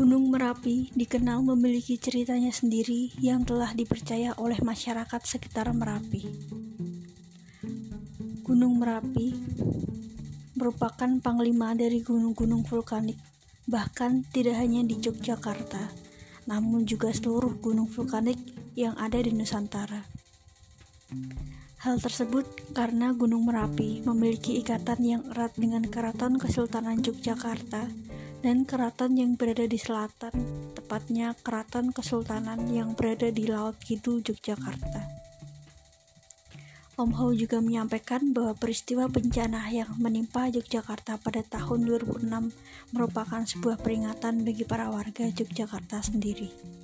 Merapi dikenal memiliki ceritanya sendiri yang telah dipercaya oleh masyarakat sekitar Merapi. Gunung Merapi merupakan panglima dari gunung-gunung vulkanik, bahkan tidak hanya di Yogyakarta, namun juga seluruh gunung vulkanik yang ada di Nusantara. Hal tersebut karena Gunung Merapi memiliki ikatan yang erat dengan Keraton Kesultanan Yogyakarta dan keraton yang berada di selatan, tepatnya Keraton Kesultanan yang berada di Laut Kidul Yogyakarta. Om Hao juga menyampaikan bahwa peristiwa bencana yang menimpa Yogyakarta pada tahun 2006 merupakan sebuah peringatan bagi para warga Yogyakarta sendiri.